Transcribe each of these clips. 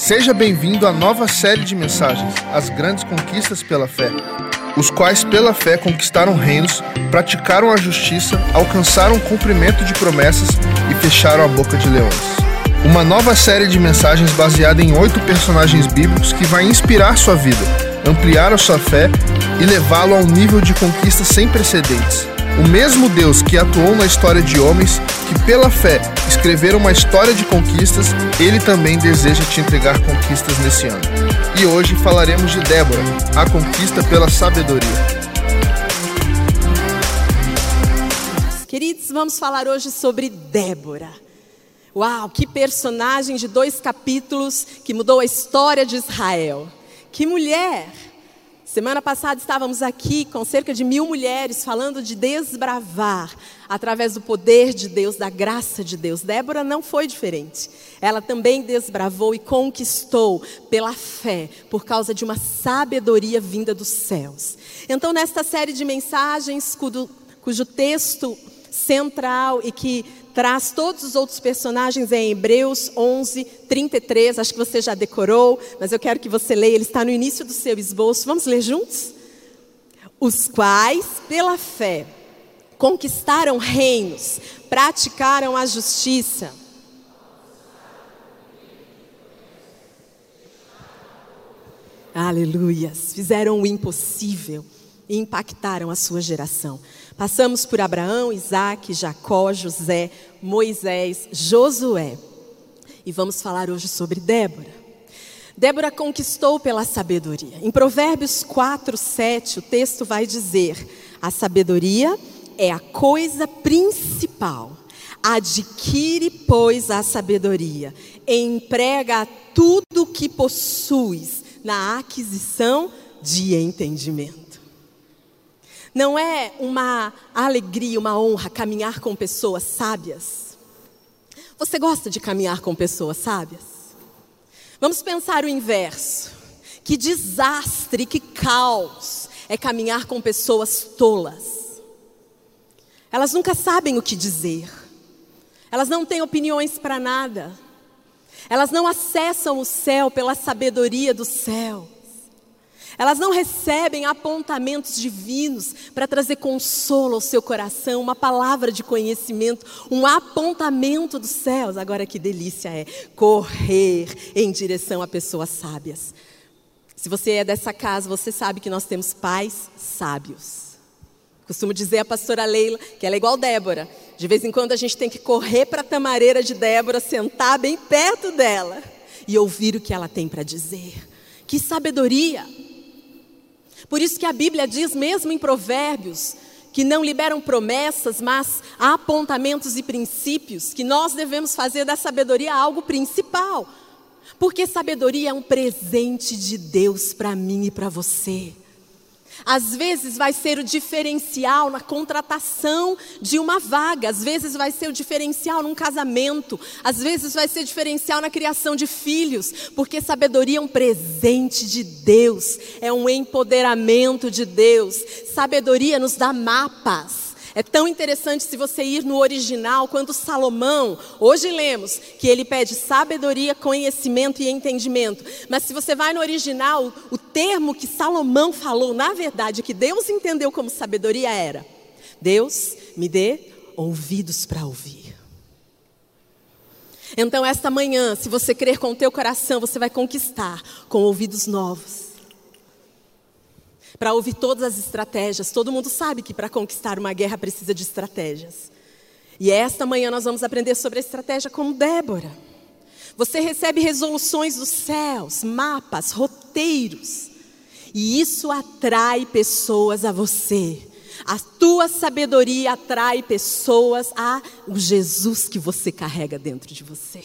Seja bem-vindo à nova série de mensagens, As Grandes Conquistas pela Fé, os quais pela fé conquistaram reinos, praticaram a justiça, alcançaram o cumprimento de promessas e fecharam a boca de leões. Uma nova série de mensagens baseada em oito personagens bíblicos que vai inspirar sua vida, ampliar a sua fé e levá-lo a um nível de conquista sem precedentes. O mesmo Deus que atuou na história de homens que, pela fé, escreveram uma história de conquistas, ele também deseja te entregar conquistas nesse ano. E hoje falaremos de Débora, a conquista pela sabedoria. Queridos, vamos falar hoje sobre Débora. Uau, que personagem de dois capítulos que mudou a história de Israel. Que mulher! Semana passada estávamos aqui com cerca de mil mulheres falando de desbravar através do poder de Deus, da graça de Deus. Débora não foi diferente. Ela também desbravou e conquistou pela fé, por causa de uma sabedoria vinda dos céus. Então, nesta série de mensagens, cujo, texto central e que traz todos os outros personagens em Hebreus 11, 33. Acho que você já decorou, mas eu quero que você leia, ele está no início do seu esboço. Vamos ler juntos? Os quais, pela fé, conquistaram reinos, praticaram a justiça. Aleluias, fizeram o impossível e impactaram a sua geração. Passamos por Abraão, Isaac, Jacó, José, Moisés, Josué. E vamos falar hoje sobre Débora. Débora conquistou pela sabedoria. Em Provérbios 4, 7, o texto vai dizer: a sabedoria é a coisa principal. Adquire, pois, a sabedoria, emprega tudo o que possuis na aquisição de entendimento. Não é uma alegria, uma honra caminhar com pessoas sábias? Você gosta de caminhar com pessoas sábias? Vamos pensar o inverso. Que desastre, que caos é caminhar com pessoas tolas. Elas nunca sabem o que dizer. Elas não têm opiniões para nada. Elas não acessam o céu pela sabedoria do céu. Elas não recebem apontamentos divinos para trazer consolo ao seu coração, uma palavra de conhecimento, um apontamento dos céus. Agora que delícia é correr em direção a pessoas sábias. Se você é dessa casa, você sabe que nós temos pais sábios. Costumo dizer a pastora Leila que ela é igual Débora. De vez em quando a gente tem que correr para a tamareira de Débora, sentar bem perto dela e ouvir o que ela tem para dizer. Que sabedoria! Por isso que a Bíblia diz, mesmo em Provérbios, que não liberam promessas, mas apontamentos e princípios, que nós devemos fazer da sabedoria algo principal. Porque sabedoria é um presente de Deus para mim e para você. Às vezes vai ser o diferencial na contratação de uma vaga, às vezes vai ser o diferencial num casamento, às vezes vai ser diferencial na criação de filhos, porque sabedoria é um presente de Deus, é um empoderamento de Deus. Sabedoria nos dá mapas. É tão interessante se você ir no original, quando Salomão, hoje lemos que ele pede sabedoria, conhecimento e entendimento. Mas se você vai no original, o termo que Salomão falou, na verdade, que Deus entendeu como sabedoria era: Deus me dê ouvidos para ouvir. Então, esta manhã, se você crer com o teu coração, você vai conquistar com ouvidos novos para ouvir todas as estratégias. Todo mundo sabe que para conquistar uma guerra precisa de estratégias. E esta manhã nós vamos aprender sobre a estratégia como Débora. Você recebe resoluções dos céus, mapas, roteiros. E isso atrai pessoas a você. A tua sabedoria atrai pessoas a o Jesus que você carrega dentro de você.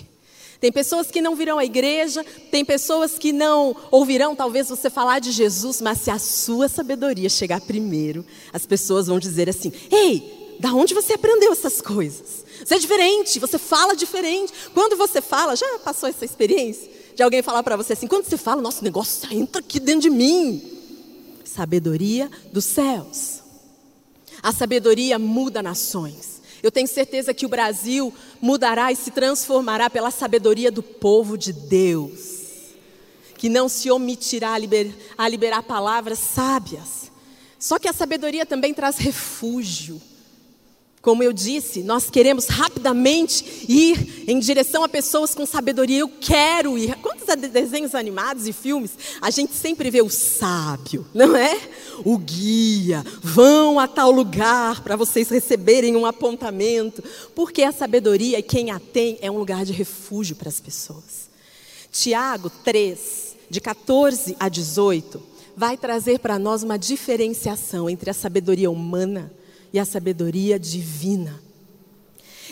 Tem pessoas que não virão à igreja, tem pessoas que não ouvirão talvez você falar de Jesus, mas se a sua sabedoria chegar primeiro, as pessoas vão dizer assim: "Ei, da onde você aprendeu essas coisas? Você é diferente, você fala diferente. Quando você fala, já passou essa experiência de alguém falar para você assim: quando você fala, nosso negócio entra aqui dentro de mim. Sabedoria dos céus. A sabedoria muda nações. Eu tenho certeza que o Brasil mudará e se transformará pela sabedoria do povo de Deus. que não se omitirá a, liber, a liberar palavras sábias. Só que a sabedoria também traz refúgio. Como eu disse, nós queremos rapidamente ir em direção a pessoas com sabedoria. Eu quero ir. Quantos desenhos animados e filmes a gente sempre vê o sábio, não é? O guia. Vão a tal lugar para vocês receberem um apontamento. Porque a sabedoria, quem a tem, é um lugar de refúgio para as pessoas. Tiago 3, de 14 a 18, vai trazer para nós uma diferenciação entre a sabedoria humana a sabedoria divina.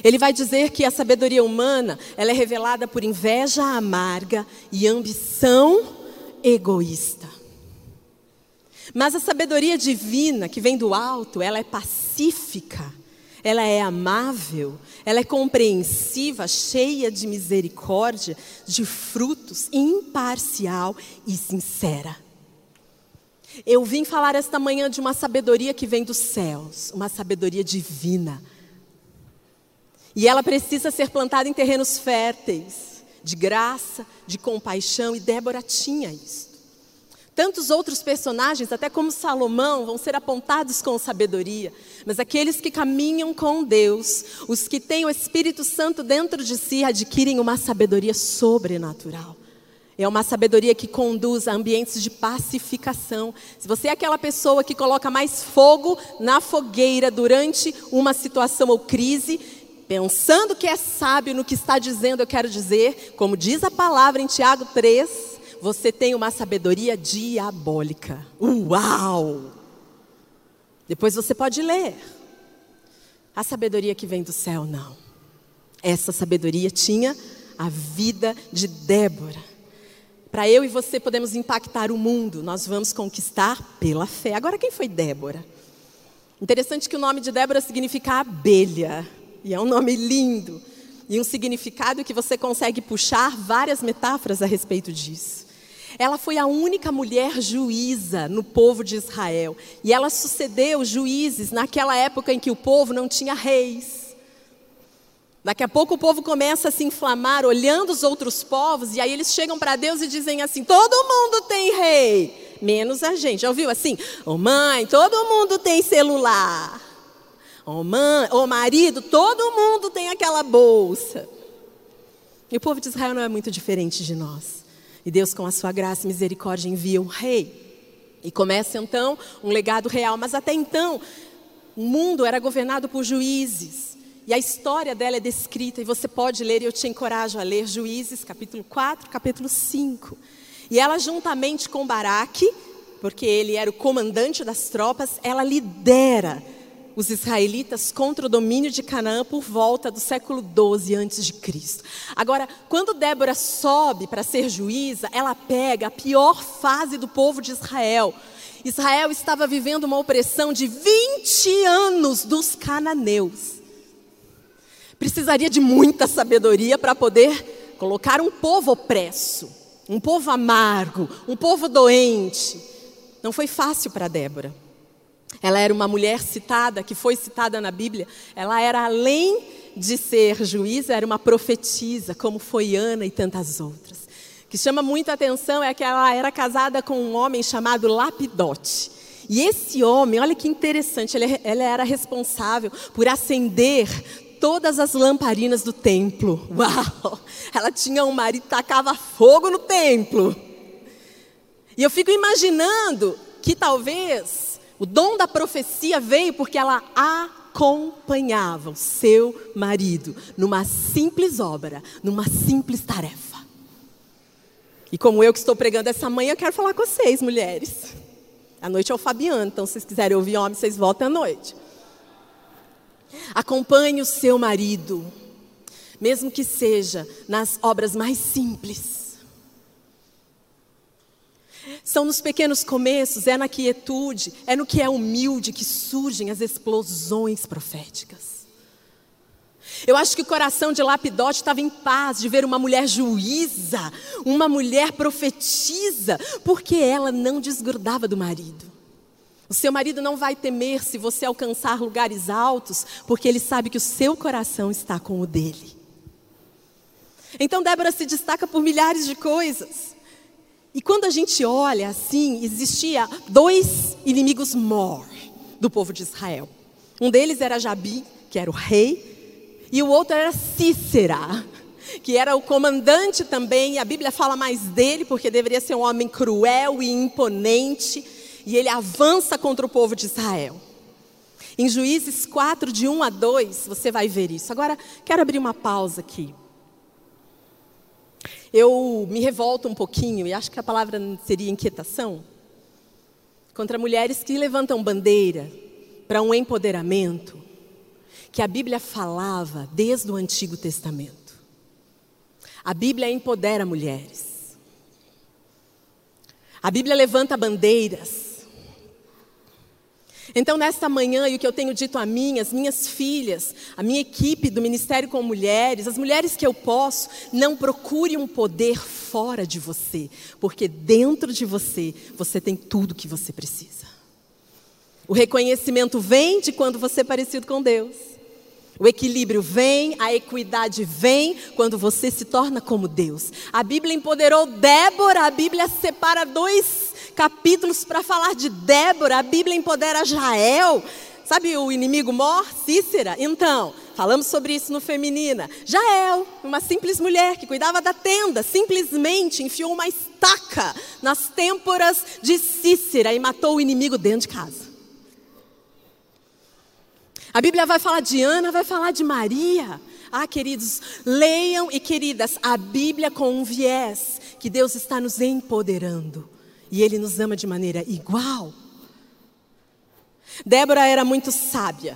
Ele vai dizer que a sabedoria humana, ela é revelada por inveja amarga e ambição egoísta. Mas a sabedoria divina, que vem do alto, ela é pacífica, ela é amável, ela é compreensiva, cheia de misericórdia, de frutos, imparcial e sincera. Eu vim falar esta manhã de uma sabedoria que vem dos céus, uma sabedoria divina. E ela precisa ser plantada em terrenos férteis, de graça, de compaixão, e Débora tinha isso. Tantos outros personagens, até como Salomão, vão ser apontados com sabedoria, mas aqueles que caminham com Deus, os que têm o Espírito Santo dentro de si, adquirem uma sabedoria sobrenatural. É uma sabedoria que conduz a ambientes de pacificação. Se você é aquela pessoa que coloca mais fogo na fogueira durante uma situação ou crise, pensando que é sábio no que está dizendo, eu quero dizer, como diz a palavra em Tiago 3, você tem uma sabedoria diabólica. Uau! Depois você pode ler. A sabedoria que vem do céu, não. Essa sabedoria tinha a vida de Débora. Para eu e você podemos impactar o mundo, nós vamos conquistar pela fé. Agora, quem foi Débora? Interessante que o nome de Débora significa abelha, e é um nome lindo, e um significado que você consegue puxar várias metáforas a respeito disso. Ela foi a única mulher juíza no povo de Israel, e ela sucedeu juízes naquela época em que o povo não tinha reis. Daqui a pouco o povo começa a se inflamar olhando os outros povos, e aí eles chegam para Deus e dizem assim: todo mundo tem rei, menos a gente. Já ouviu assim? Ô oh, mãe, todo mundo tem celular. Ô oh, mãe, ô oh, marido, todo mundo tem aquela bolsa. E o povo de Israel não é muito diferente de nós. E Deus, com a sua graça e misericórdia, envia um rei. E começa então um legado real. Mas até então, o mundo era governado por juízes. E a história dela é descrita, e você pode ler, e eu te encorajo a ler Juízes, capítulo 4, capítulo 5. E ela, juntamente com Baraque, porque ele era o comandante das tropas, ela lidera os israelitas contra o domínio de Canaã por volta do século 12 antes de Cristo. Agora, quando Débora sobe para ser juíza, ela pega a pior fase do povo de Israel. Israel estava vivendo uma opressão de 20 anos dos cananeus precisaria de muita sabedoria para poder colocar um povo opresso, um povo amargo, um povo doente. Não foi fácil para Débora. Ela era uma mulher citada, que foi citada na Bíblia. Ela era além de ser juíza, era uma profetisa, como foi Ana e tantas outras. O que chama muita atenção é que ela era casada com um homem chamado Lapidote. E esse homem, olha que interessante, ele, ele era responsável por acender todas as lamparinas do templo. Uau! Ela tinha um marido que tacava fogo no templo. E eu fico imaginando que talvez o dom da profecia veio porque ela acompanhava o seu marido numa simples obra, numa simples tarefa. E como eu que estou pregando essa manhã, eu quero falar com vocês, mulheres. A noite é o Fabiano, então se vocês quiserem ouvir homem, vocês voltem à noite. Acompanhe o seu marido, mesmo que seja nas obras mais simples. São nos pequenos começos, é na quietude, é no que é humilde que surgem as explosões proféticas. Eu acho que o coração de Lapidote estava em paz de ver uma mulher juíza, uma mulher profetiza, porque ela não desgrudava do marido. O seu marido não vai temer se você alcançar lugares altos, porque ele sabe que o seu coração está com o dele. Então Débora se destaca por milhares de coisas. E quando a gente olha assim, existia dois inimigos mor do povo de Israel. Um deles era Jabi, que era o rei, e o outro era Cícera, que era o comandante também. A Bíblia fala mais dele porque deveria ser um homem cruel e imponente, e ele avança contra o povo de Israel. Em Juízes 4, de 1 a 2, você vai ver isso. Agora, quero abrir uma pausa aqui. Eu me revolto um pouquinho, e acho que a palavra seria inquietação, contra mulheres que levantam bandeira para um empoderamento que a Bíblia falava desde o Antigo Testamento. A Bíblia empodera mulheres. A Bíblia levanta bandeiras então, nesta manhã, e o que eu tenho dito a mim, as minhas filhas, a minha equipe do Ministério com Mulheres, as mulheres que eu posso, não procure um poder fora de você, porque dentro de você, você tem tudo que você precisa. O reconhecimento vem de quando você é parecido com Deus. O equilíbrio vem, a equidade vem quando você se torna como Deus. A Bíblia empoderou Débora, a Bíblia separa dois capítulos para falar de Débora, a Bíblia empodera Jael. Sabe o inimigo mor, Cícera? Então, falamos sobre isso no Feminina. Jael, uma simples mulher que cuidava da tenda, simplesmente enfiou uma estaca nas têmporas de Cícera e matou o inimigo dentro de casa. A Bíblia vai falar de Ana, vai falar de Maria. Ah, queridos, leiam e queridas, a Bíblia com um viés que Deus está nos empoderando e Ele nos ama de maneira igual. Débora era muito sábia.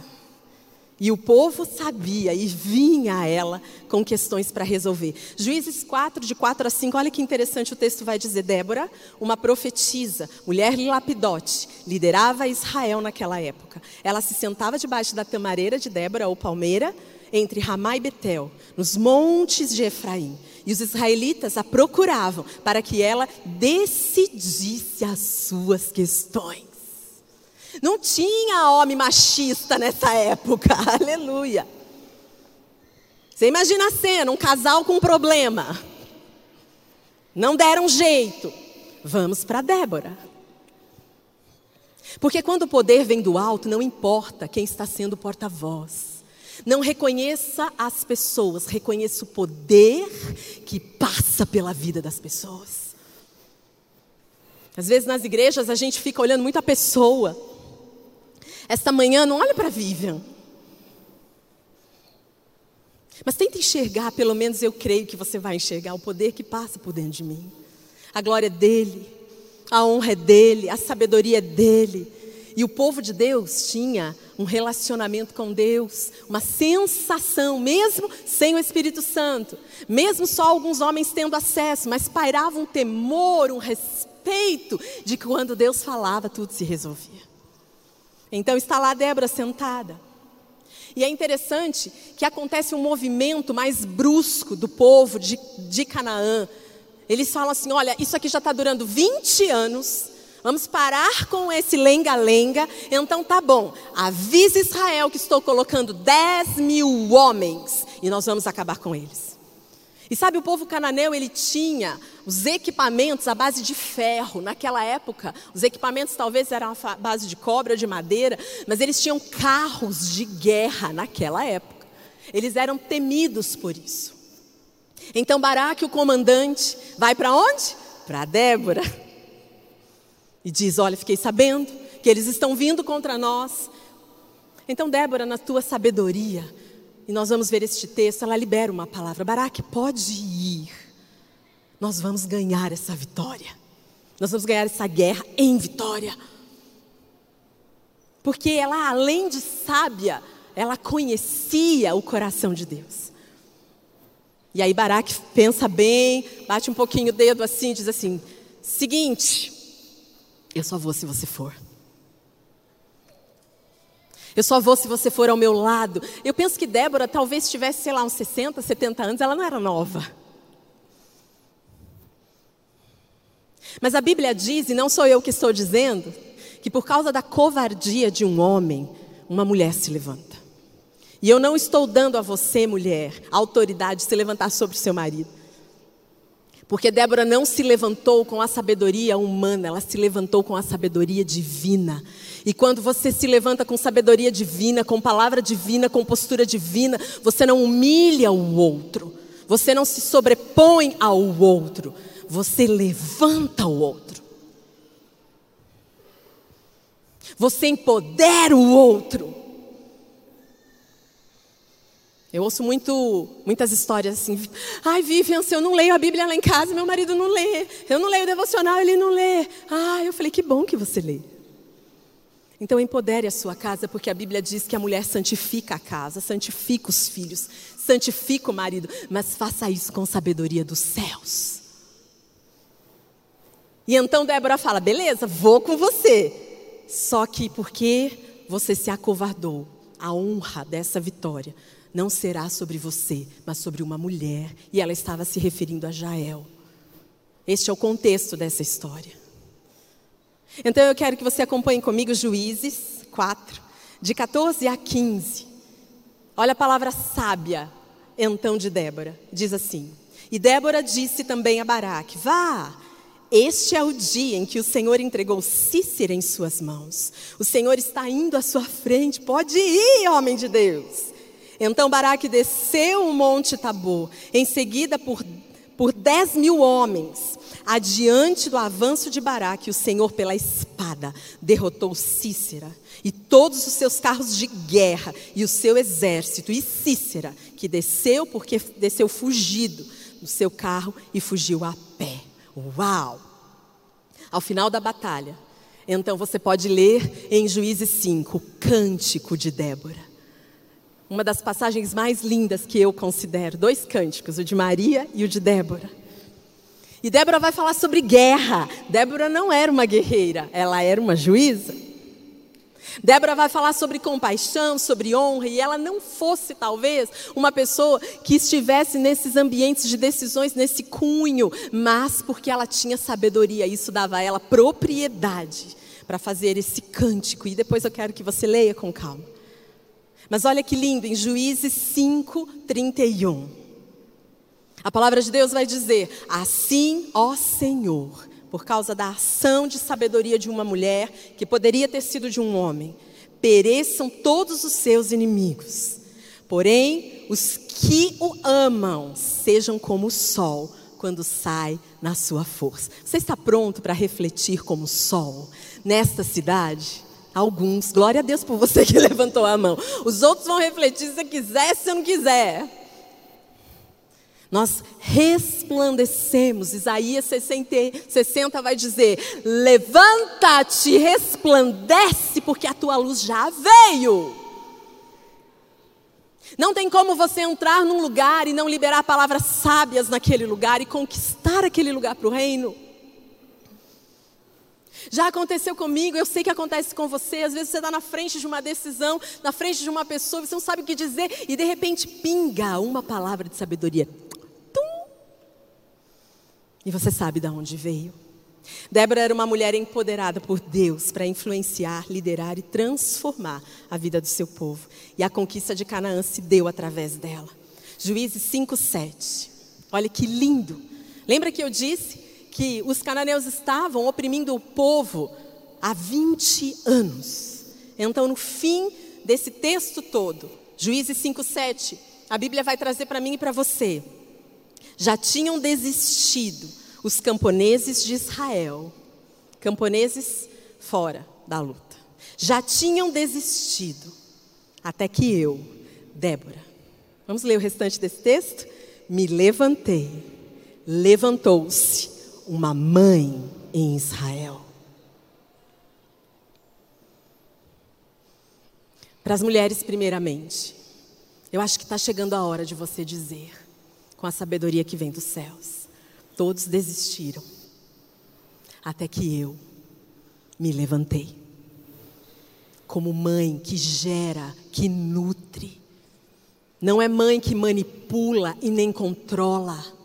E o povo sabia e vinha a ela com questões para resolver. Juízes 4, de 4 a 5, olha que interessante o texto vai dizer. Débora, uma profetisa, mulher Lapidote, liderava Israel naquela época. Ela se sentava debaixo da tamareira de Débora, ou palmeira, entre Ramá e Betel, nos montes de Efraim. E os israelitas a procuravam para que ela decidisse as suas questões. Não tinha homem machista nessa época, aleluia. Você imagina a cena, um casal com um problema. Não deram jeito. Vamos para Débora. Porque quando o poder vem do alto, não importa quem está sendo porta-voz. Não reconheça as pessoas, reconheça o poder que passa pela vida das pessoas. Às vezes nas igrejas a gente fica olhando muito a pessoa. Esta manhã não olha para Vivian. Mas tenta enxergar, pelo menos eu creio que você vai enxergar o poder que passa por dentro de mim. A glória é dele, a honra é dele, a sabedoria é dele. E o povo de Deus tinha um relacionamento com Deus, uma sensação, mesmo sem o Espírito Santo, mesmo só alguns homens tendo acesso, mas pairava um temor, um respeito de que quando Deus falava, tudo se resolvia. Então está lá Débora sentada. E é interessante que acontece um movimento mais brusco do povo de, de Canaã. Eles falam assim: olha, isso aqui já está durando 20 anos Vamos parar com esse lenga-lenga. Então tá bom. Avisa Israel que estou colocando 10 mil homens e nós vamos acabar com eles. E sabe, o povo cananeu, ele tinha os equipamentos à base de ferro. Naquela época, os equipamentos talvez eram à base de cobre ou de madeira, mas eles tinham carros de guerra naquela época. Eles eram temidos por isso. Então Baraque, o comandante, vai para onde? Para Débora e diz: Olha, fiquei sabendo que eles estão vindo contra nós. Então, Débora, na tua sabedoria, e nós vamos ver este texto, ela libera uma palavra: Baraque, pode ir. Nós vamos ganhar essa vitória. Nós vamos ganhar essa guerra em vitória. Porque ela, além de sábia, ela conhecia o coração de Deus. E aí Baraque pensa bem, bate um pouquinho o dedo assim, diz assim: seguinte, eu só vou se você for. Eu só vou se você for ao meu lado. Eu penso que Débora talvez tivesse, sei lá, uns 60, 70 anos, ela não era nova. Mas a Bíblia diz, e não sou eu que estou dizendo, que por causa da covardia de um homem, uma mulher se levanta. E eu não estou dando a você, mulher, autoridade de se levantar sobre o seu marido. Porque Débora não se levantou com a sabedoria humana, ela se levantou com a sabedoria divina. E quando você se levanta com sabedoria divina, com palavra divina, com postura divina, você não humilha o outro, você não se sobrepõe ao outro, você levanta o outro. Você empodera o outro. Eu ouço muito, muitas histórias assim. Ai, Vivian, se eu não leio a Bíblia lá em casa, meu marido não lê. Eu não leio o devocional, ele não lê. Ah, eu falei, que bom que você lê. Então empodere a sua casa, porque a Bíblia diz que a mulher santifica a casa, santifica os filhos, santifica o marido, mas faça isso com sabedoria dos céus. E então Débora fala: beleza, vou com você. Só que porque você se acovardou, a honra dessa vitória não será sobre você, mas sobre uma mulher. E ela estava se referindo a Jael. Este é o contexto dessa história. Então eu quero que você acompanhe comigo Juízes 4, de 14 a 15. Olha a palavra sábia, então, de Débora. Diz assim: E Débora disse também a Baraque: Vá, este é o dia em que o Senhor entregou Cícera em suas mãos. O Senhor está indo à sua frente. Pode ir, homem de Deus. Então Baraque desceu o monte Tabor, em seguida por, por dez mil homens. Adiante do avanço de Baraque, o Senhor, pela espada, derrotou Cícera e todos os seus carros de guerra e o seu exército, e Cícera, que desceu porque desceu fugido no seu carro e fugiu a pé. Uau! Ao final da batalha, então você pode ler em Juízes 5, o cântico de Débora. Uma das passagens mais lindas que eu considero, dois cânticos, o de Maria e o de Débora. E Débora vai falar sobre guerra. Débora não era uma guerreira, ela era uma juíza. Débora vai falar sobre compaixão, sobre honra, e ela não fosse, talvez, uma pessoa que estivesse nesses ambientes de decisões, nesse cunho, mas porque ela tinha sabedoria, isso dava a ela propriedade para fazer esse cântico. E depois eu quero que você leia com calma. Mas olha que lindo, em Juízes 5, 31. A palavra de Deus vai dizer: Assim, ó Senhor, por causa da ação de sabedoria de uma mulher, que poderia ter sido de um homem, pereçam todos os seus inimigos. Porém, os que o amam sejam como o sol quando sai na sua força. Você está pronto para refletir como o sol nesta cidade? Alguns, glória a Deus por você que levantou a mão. Os outros vão refletir se quiser, se não quiser. Nós resplandecemos. Isaías 60, 60 vai dizer: Levanta-te, resplandece, porque a tua luz já veio. Não tem como você entrar num lugar e não liberar palavras sábias naquele lugar e conquistar aquele lugar para o reino. Já aconteceu comigo, eu sei que acontece com você. Às vezes você está na frente de uma decisão, na frente de uma pessoa, você não sabe o que dizer, e de repente pinga uma palavra de sabedoria. E você sabe de onde veio. Débora era uma mulher empoderada por Deus para influenciar, liderar e transformar a vida do seu povo. E a conquista de Canaã se deu através dela. Juízes 5, 7. Olha que lindo. Lembra que eu disse que os cananeus estavam oprimindo o povo há 20 anos. Então, no fim desse texto todo, Juízes 5, 7, a Bíblia vai trazer para mim e para você já tinham desistido os camponeses de Israel, camponeses fora da luta, já tinham desistido, até que eu, Débora, vamos ler o restante desse texto? Me levantei, levantou-se uma mãe em Israel. Para as mulheres, primeiramente, eu acho que está chegando a hora de você dizer: com a sabedoria que vem dos céus. Todos desistiram, até que eu me levantei. Como mãe que gera, que nutre. Não é mãe que manipula e nem controla.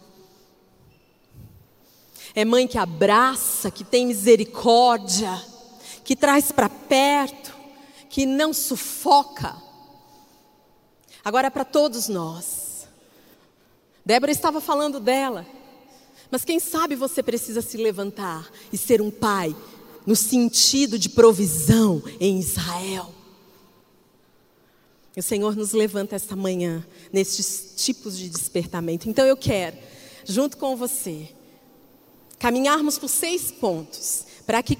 É mãe que abraça, que tem misericórdia, que traz para perto, que não sufoca. Agora, para todos nós, Débora estava falando dela. Mas quem sabe você precisa se levantar e ser um pai no sentido de provisão em Israel. O Senhor nos levanta esta manhã nestes tipos de despertamento. Então eu quero, junto com você, caminharmos por seis pontos. Para que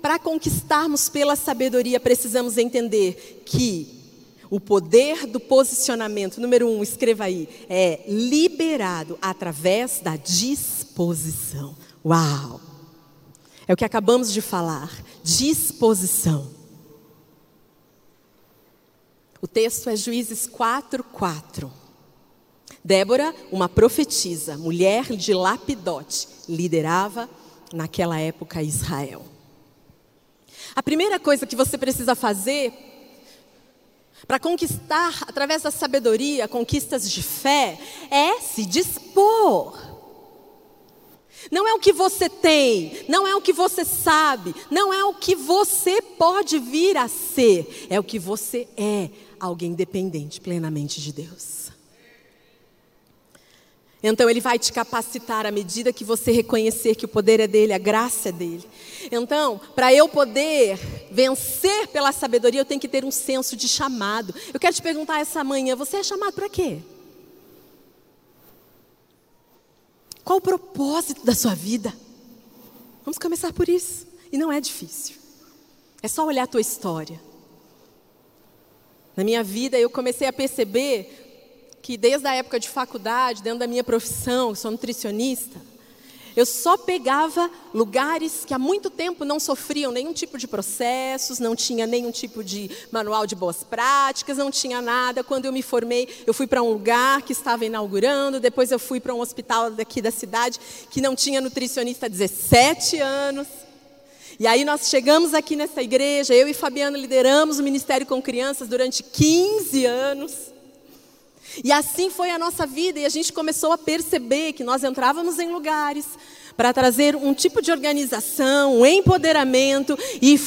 para conquistarmos pela sabedoria, precisamos entender que o poder do posicionamento, número um, escreva aí, é liberado através da disposição. Uau! É o que acabamos de falar. Disposição. O texto é Juízes 4, 4. Débora, uma profetisa, mulher de Lapidote, liderava naquela época Israel. A primeira coisa que você precisa fazer para conquistar, através da sabedoria, conquistas de fé, é se dispor. Não é o que você tem, não é o que você sabe, não é o que você pode vir a ser, é o que você é, alguém dependente plenamente de Deus. Então Ele vai te capacitar à medida que você reconhecer que o poder é dele, a graça é dele. Então, para eu poder vencer pela sabedoria, eu tenho que ter um senso de chamado. Eu quero te perguntar essa manhã: você é chamado para quê? Qual o propósito da sua vida? Vamos começar por isso. E não é difícil. É só olhar a tua história. Na minha vida, eu comecei a perceber que desde a época de faculdade, dentro da minha profissão, sou nutricionista, eu só pegava lugares que há muito tempo não sofriam nenhum tipo de processos, não tinha nenhum tipo de manual de boas práticas, não tinha nada. Quando eu me formei, eu fui para um lugar que estava inaugurando, depois eu fui para um hospital daqui da cidade que não tinha nutricionista há 17 anos. E aí nós chegamos aqui nessa igreja, eu e Fabiana lideramos o Ministério com Crianças durante 15 anos. E assim foi a nossa vida, e a gente começou a perceber que nós entrávamos em lugares para trazer um tipo de organização, um empoderamento, e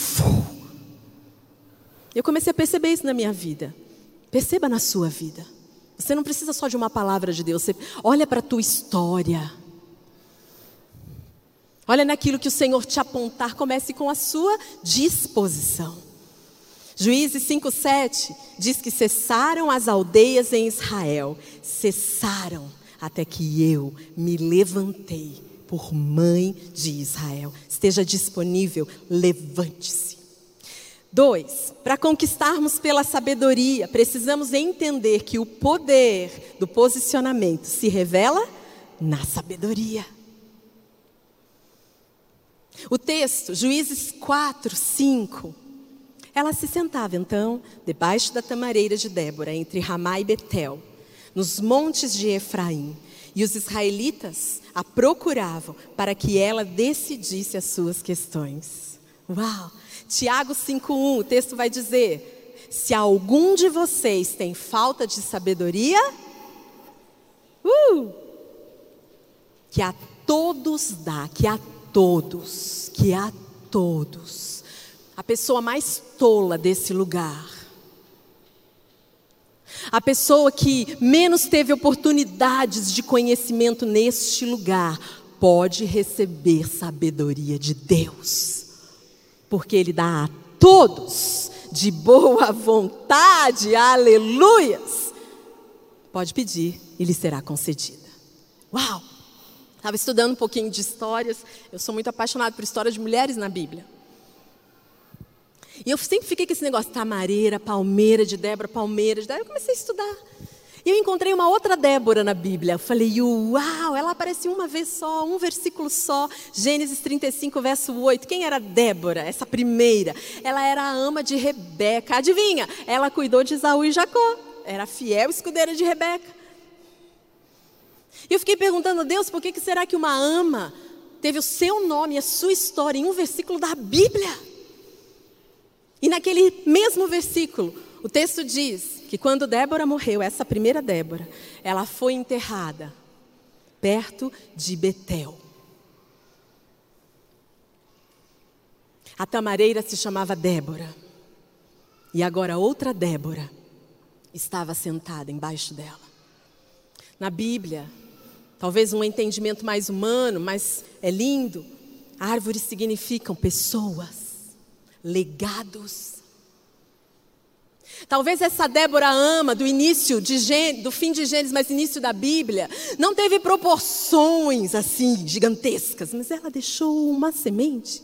eu comecei a perceber isso na minha vida. Perceba na sua vida. Você não precisa só de uma palavra de Deus, você olha para a tua história. Olha naquilo que o Senhor te apontar, comece com a sua disposição. Juízes 5,7 diz que cessaram as aldeias em Israel, cessaram até que eu me levantei por mãe de Israel. Esteja disponível, levante-se. Dois, para conquistarmos pela sabedoria, precisamos entender que o poder do posicionamento se revela na sabedoria. O texto, Juízes 4, 5 ela se sentava então debaixo da tamareira de Débora, entre Ramá e Betel, nos montes de Efraim, e os israelitas a procuravam para que ela decidisse as suas questões. Uau! Tiago 5:1, o texto vai dizer: Se algum de vocês tem falta de sabedoria, uh, que a todos dá, que a todos, que a todos a pessoa mais tola desse lugar. A pessoa que menos teve oportunidades de conhecimento neste lugar pode receber sabedoria de Deus, porque Ele dá a todos de boa vontade, aleluias. Pode pedir e lhe será concedida. Uau! Estava estudando um pouquinho de histórias, eu sou muito apaixonado por histórias de mulheres na Bíblia. E eu sempre fiquei com esse negócio, Tamareira, Palmeira de Débora, Palmeira de Débora. Eu comecei a estudar. E eu encontrei uma outra Débora na Bíblia. Eu falei, uau, ela aparece uma vez só, um versículo só. Gênesis 35, verso 8. Quem era Débora, essa primeira? Ela era a ama de Rebeca. Adivinha? Ela cuidou de Isaú e Jacó. Era fiel escudeira de Rebeca. E eu fiquei perguntando a Deus, por que, que será que uma ama teve o seu nome a sua história em um versículo da Bíblia? E naquele mesmo versículo, o texto diz que quando Débora morreu, essa primeira Débora, ela foi enterrada perto de Betel. A tamareira se chamava Débora. E agora outra Débora estava sentada embaixo dela. Na Bíblia, talvez um entendimento mais humano, mas é lindo. Árvores significam pessoas, legados. Talvez essa Débora ama do início de Gênesis, do fim de Gênesis, mas início da Bíblia, não teve proporções assim gigantescas, mas ela deixou uma semente.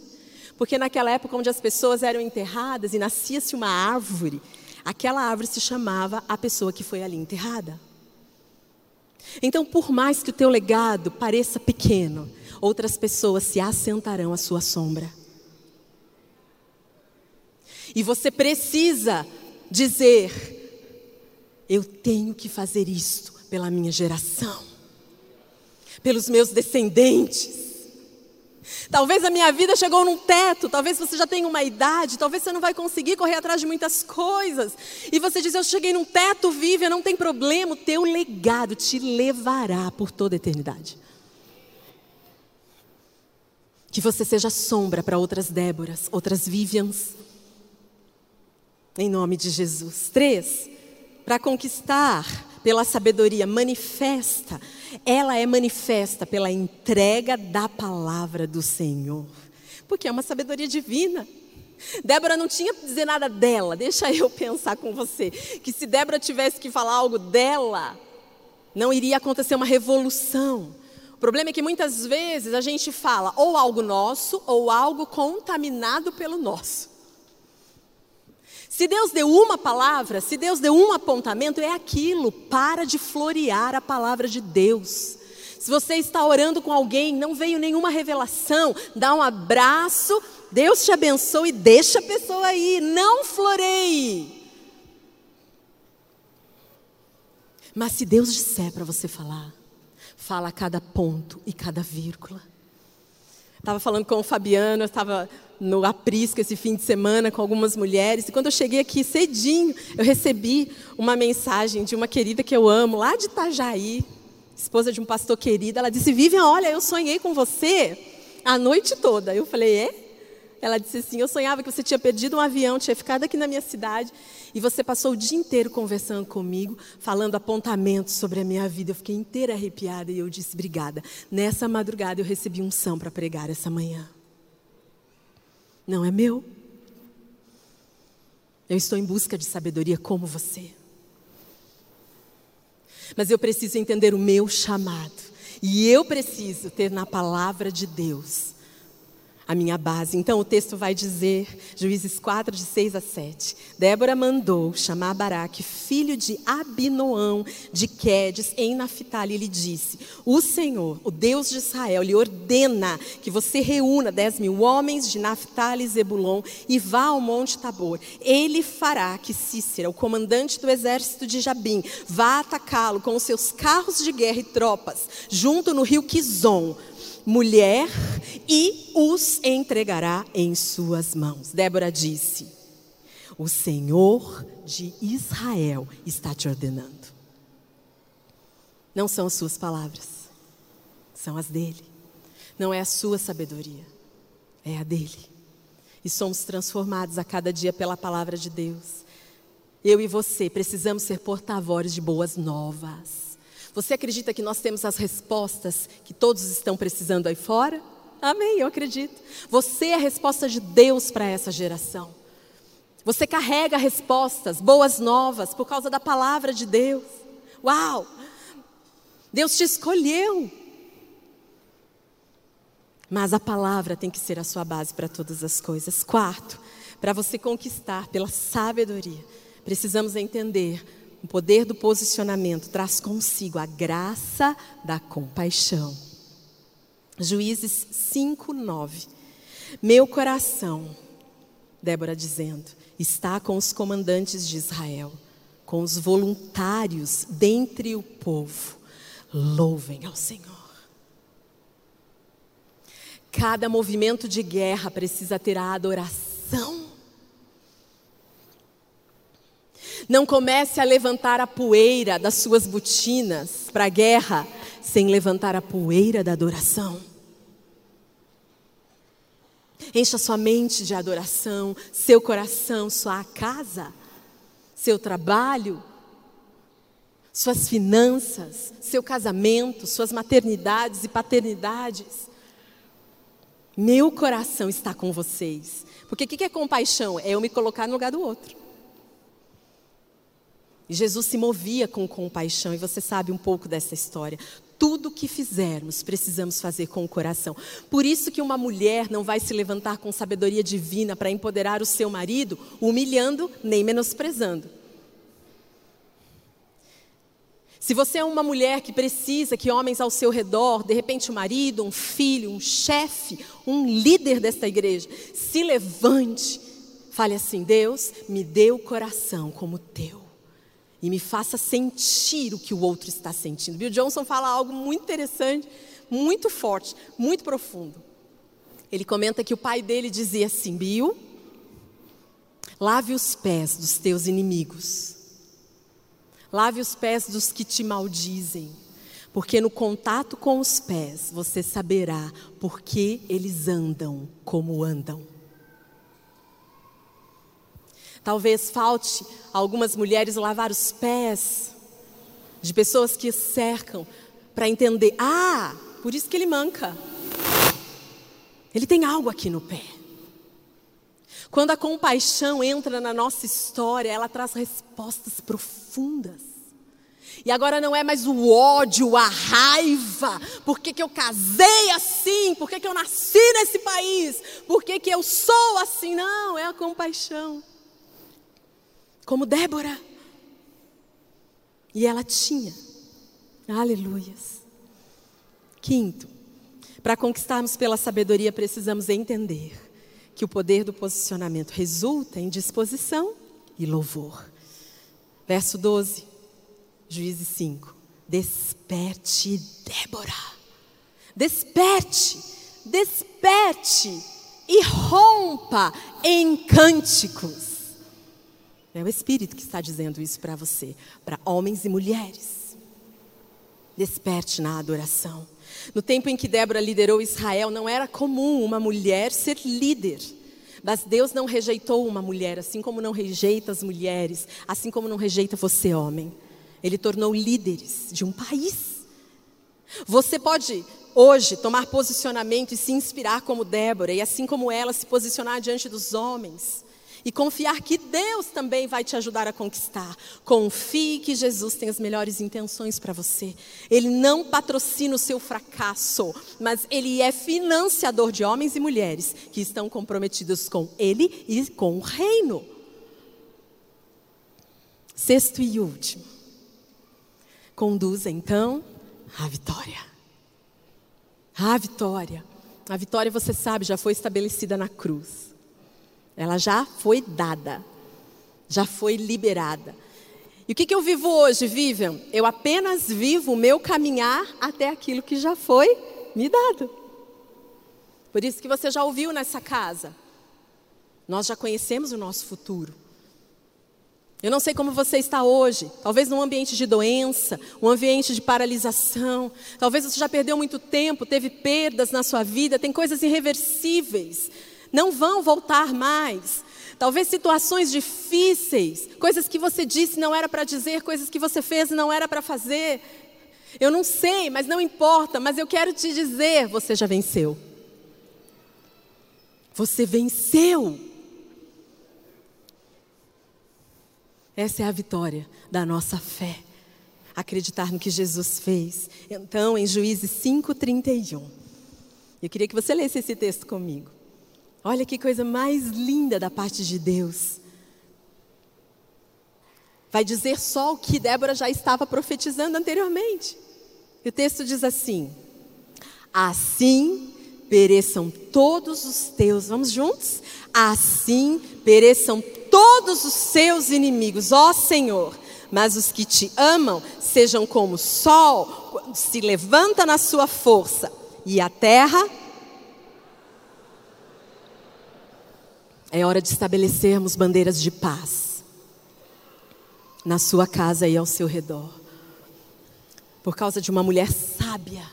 Porque naquela época onde as pessoas eram enterradas e nascia-se uma árvore, aquela árvore se chamava a pessoa que foi ali enterrada. Então, por mais que o teu legado pareça pequeno, outras pessoas se assentarão à sua sombra. E você precisa dizer: eu tenho que fazer isto pela minha geração, pelos meus descendentes. Talvez a minha vida chegou num teto, talvez você já tenha uma idade, talvez você não vai conseguir correr atrás de muitas coisas. E você diz: Eu cheguei num teto, vive, não tem problema, o teu legado te levará por toda a eternidade. Que você seja sombra para outras Déboras, outras Vivians. Em nome de Jesus. Três, para conquistar pela sabedoria manifesta, ela é manifesta pela entrega da palavra do Senhor. Porque é uma sabedoria divina. Débora não tinha que dizer nada dela, deixa eu pensar com você. Que se Débora tivesse que falar algo dela, não iria acontecer uma revolução. O problema é que muitas vezes a gente fala ou algo nosso ou algo contaminado pelo nosso. Se Deus deu uma palavra, se Deus deu um apontamento, é aquilo. Para de florear a palavra de Deus. Se você está orando com alguém, não veio nenhuma revelação, dá um abraço, Deus te abençoe e deixa a pessoa aí. Não floreie. Mas se Deus disser para você falar, fala cada ponto e cada vírgula. Estava falando com o Fabiano, eu estava no Aprisco esse fim de semana com algumas mulheres, e quando eu cheguei aqui cedinho, eu recebi uma mensagem de uma querida que eu amo, lá de Itajaí, esposa de um pastor querido. Ela disse: Vivian, olha, eu sonhei com você a noite toda. Eu falei: É? Ela disse assim: Eu sonhava que você tinha perdido um avião, tinha ficado aqui na minha cidade e você passou o dia inteiro conversando comigo, falando apontamentos sobre a minha vida. Eu fiquei inteira arrepiada e eu disse: Obrigada. Nessa madrugada eu recebi unção para pregar essa manhã. Não é meu. Eu estou em busca de sabedoria como você. Mas eu preciso entender o meu chamado. E eu preciso ter na palavra de Deus a minha base. Então o texto vai dizer, Juízes 4, de 6 a 7. Débora mandou chamar Baraque, filho de Abinoão, de Quedes, em Naphtali, e lhe disse: O Senhor, o Deus de Israel, lhe ordena que você reúna dez mil homens de Naphtali e Zebulon e vá ao Monte Tabor. Ele fará que Cícera, o comandante do exército de Jabim, vá atacá-lo com os seus carros de guerra e tropas, junto no rio Quizon mulher, e os entregará em suas mãos. Débora disse: O Senhor de Israel está te ordenando. Não são as suas palavras, são as dele. Não é a sua sabedoria, é a dele. E somos transformados a cada dia pela palavra de Deus. Eu e você precisamos ser porta-vozes de boas novas. Você acredita que nós temos as respostas que todos estão precisando aí fora? Amém, eu acredito. Você é a resposta de Deus para essa geração. Você carrega respostas, boas novas, por causa da palavra de Deus. Uau! Deus te escolheu. Mas a palavra tem que ser a sua base para todas as coisas. Quarto, para você conquistar pela sabedoria, precisamos entender o poder do posicionamento traz consigo a graça da compaixão. Juízes 5, 9. Meu coração, Débora dizendo, está com os comandantes de Israel, com os voluntários dentre o povo. Louvem ao Senhor. Cada movimento de guerra precisa ter a adoração Não comece a levantar a poeira das suas botinas para a guerra sem levantar a poeira da adoração. Encha sua mente de adoração, seu coração, sua casa, seu trabalho, suas finanças, seu casamento, suas maternidades e paternidades. Meu coração está com vocês. Porque o que é compaixão? É eu me colocar no lugar do outro. E Jesus se movia com compaixão, e você sabe um pouco dessa história. Tudo que fizermos, precisamos fazer com o coração. Por isso que uma mulher não vai se levantar com sabedoria divina para empoderar o seu marido, humilhando nem menosprezando. Se você é uma mulher que precisa que homens ao seu redor, de repente um marido, um filho, um chefe, um líder desta igreja, se levante, fale assim: Deus, me o coração como teu e me faça sentir o que o outro está sentindo. Bill Johnson fala algo muito interessante, muito forte, muito profundo. Ele comenta que o pai dele dizia assim: Bill, lave os pés dos teus inimigos Lave os pés dos que te maldizem, porque no contato com os pés você saberá por que eles andam como andam. Talvez falte algumas mulheres lavar os pés de pessoas que cercam para entender: ah, por isso que ele manca. Ele tem algo aqui no pé. Quando a compaixão entra na nossa história, ela traz respostas profundas. E agora não é mais o ódio, a raiva. Por que, que eu casei assim? Por que, que eu nasci nesse país? Por que, que eu sou assim? Não, é a compaixão. Como Débora. E ela tinha. Aleluias. Quinto, para conquistarmos pela sabedoria, precisamos entender que o poder do posicionamento resulta em disposição e louvor. Verso 12, Juízes 5. Desperte, Débora. Desperte, desperte e rompa em cânticos. É o Espírito que está dizendo isso para você, para homens e mulheres. Desperte na adoração. No tempo em que Débora liderou Israel, não era comum uma mulher ser líder. Mas Deus não rejeitou uma mulher, assim como não rejeita as mulheres, assim como não rejeita você, homem. Ele tornou líderes de um país. Você pode hoje tomar posicionamento e se inspirar como Débora, e assim como ela se posicionar diante dos homens e confiar que Deus também vai te ajudar a conquistar. Confie que Jesus tem as melhores intenções para você. Ele não patrocina o seu fracasso, mas ele é financiador de homens e mulheres que estão comprometidos com ele e com o reino. Sexto e último. Conduza então à vitória. A vitória. A vitória, você sabe, já foi estabelecida na cruz. Ela já foi dada, já foi liberada. E o que, que eu vivo hoje, Vivian? Eu apenas vivo o meu caminhar até aquilo que já foi me dado. Por isso que você já ouviu nessa casa. Nós já conhecemos o nosso futuro. Eu não sei como você está hoje, talvez num ambiente de doença, um ambiente de paralisação. Talvez você já perdeu muito tempo, teve perdas na sua vida, tem coisas irreversíveis não vão voltar mais. Talvez situações difíceis, coisas que você disse não era para dizer, coisas que você fez não era para fazer. Eu não sei, mas não importa, mas eu quero te dizer: você já venceu. Você venceu. Essa é a vitória da nossa fé. Acreditar no que Jesus fez. Então, em Juízes 5,31. Eu queria que você lesse esse texto comigo. Olha que coisa mais linda da parte de Deus. Vai dizer só o que Débora já estava profetizando anteriormente. E o texto diz assim: Assim pereçam todos os teus, vamos juntos? Assim pereçam todos os seus inimigos, ó Senhor. Mas os que te amam sejam como o sol, se levanta na sua força, e a terra É hora de estabelecermos bandeiras de paz na sua casa e ao seu redor. Por causa de uma mulher sábia.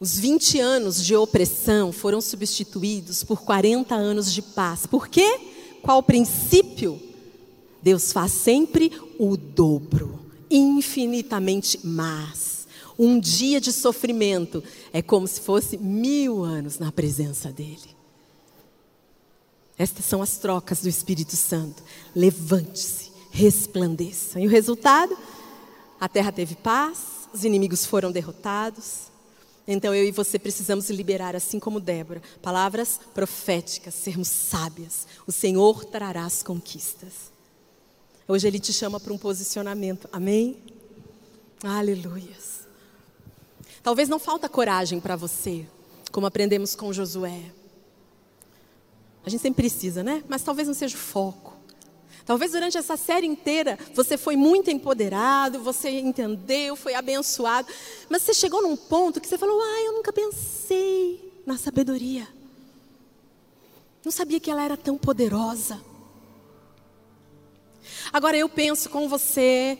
Os 20 anos de opressão foram substituídos por 40 anos de paz. Por quê? Qual princípio Deus faz sempre o dobro, infinitamente mais. Um dia de sofrimento é como se fosse mil anos na presença dEle. Estas são as trocas do Espírito Santo. Levante-se, resplandeça. E o resultado? A terra teve paz, os inimigos foram derrotados. Então eu e você precisamos liberar, assim como Débora, palavras proféticas, sermos sábias. O Senhor trará as conquistas. Hoje Ele te chama para um posicionamento. Amém? Aleluias. Talvez não falta coragem para você, como aprendemos com Josué. A gente sempre precisa, né? Mas talvez não seja o foco. Talvez durante essa série inteira você foi muito empoderado, você entendeu, foi abençoado, mas você chegou num ponto que você falou: "Ah, eu nunca pensei na sabedoria. Não sabia que ela era tão poderosa." Agora eu penso com você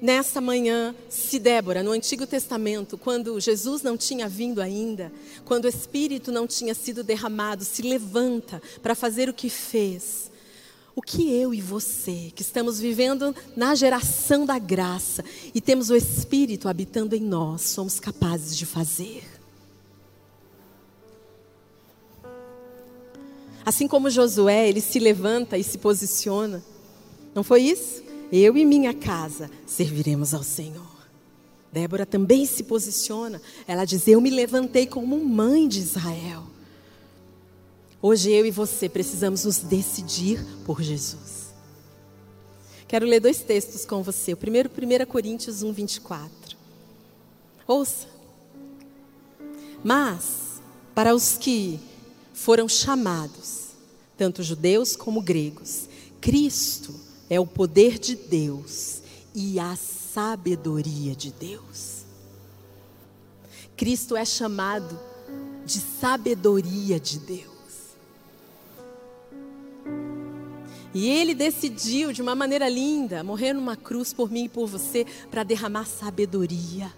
nessa manhã, se Débora, no Antigo Testamento, quando Jesus não tinha vindo ainda, quando o Espírito não tinha sido derramado, se levanta para fazer o que fez. O que eu e você, que estamos vivendo na geração da graça e temos o Espírito habitando em nós, somos capazes de fazer? Assim como Josué, ele se levanta e se posiciona. Não foi isso? Eu e minha casa serviremos ao Senhor. Débora também se posiciona. Ela diz: Eu me levantei como mãe de Israel. Hoje eu e você precisamos nos decidir por Jesus. Quero ler dois textos com você. O primeiro, 1 Coríntios 1, 24. Ouça. Mas, para os que foram chamados, tanto judeus como gregos, Cristo é o poder de Deus e a sabedoria de Deus. Cristo é chamado de sabedoria de Deus. E ele decidiu de uma maneira linda morrer numa cruz por mim e por você para derramar sabedoria.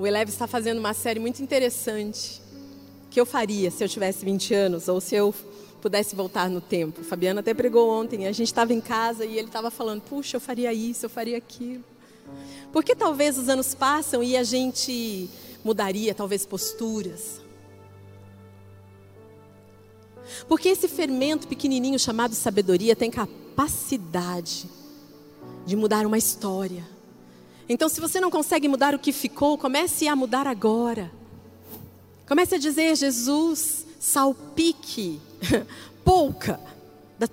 O Eleve está fazendo uma série muito interessante que eu faria se eu tivesse 20 anos ou se eu pudesse voltar no tempo. Fabiana até pregou ontem, a gente estava em casa e ele estava falando: puxa, eu faria isso, eu faria aquilo. Porque talvez os anos passam e a gente mudaria, talvez, posturas. Porque esse fermento pequenininho chamado sabedoria tem capacidade de mudar uma história. Então, se você não consegue mudar o que ficou, comece a mudar agora. Comece a dizer: Jesus, salpique pouca,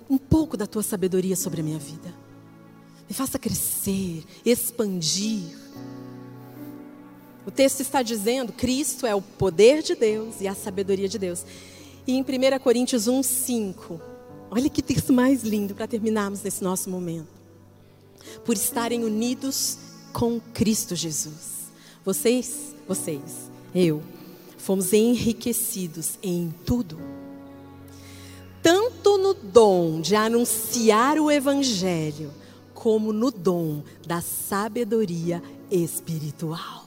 um pouco da tua sabedoria sobre a minha vida. Me faça crescer, expandir. O texto está dizendo: Cristo é o poder de Deus e a sabedoria de Deus. E em 1 Coríntios 1, 5, olha que texto mais lindo para terminarmos nesse nosso momento. Por estarem unidos com Cristo Jesus. Vocês, vocês, eu, fomos enriquecidos em tudo tanto no dom de anunciar o Evangelho, como no dom da sabedoria espiritual.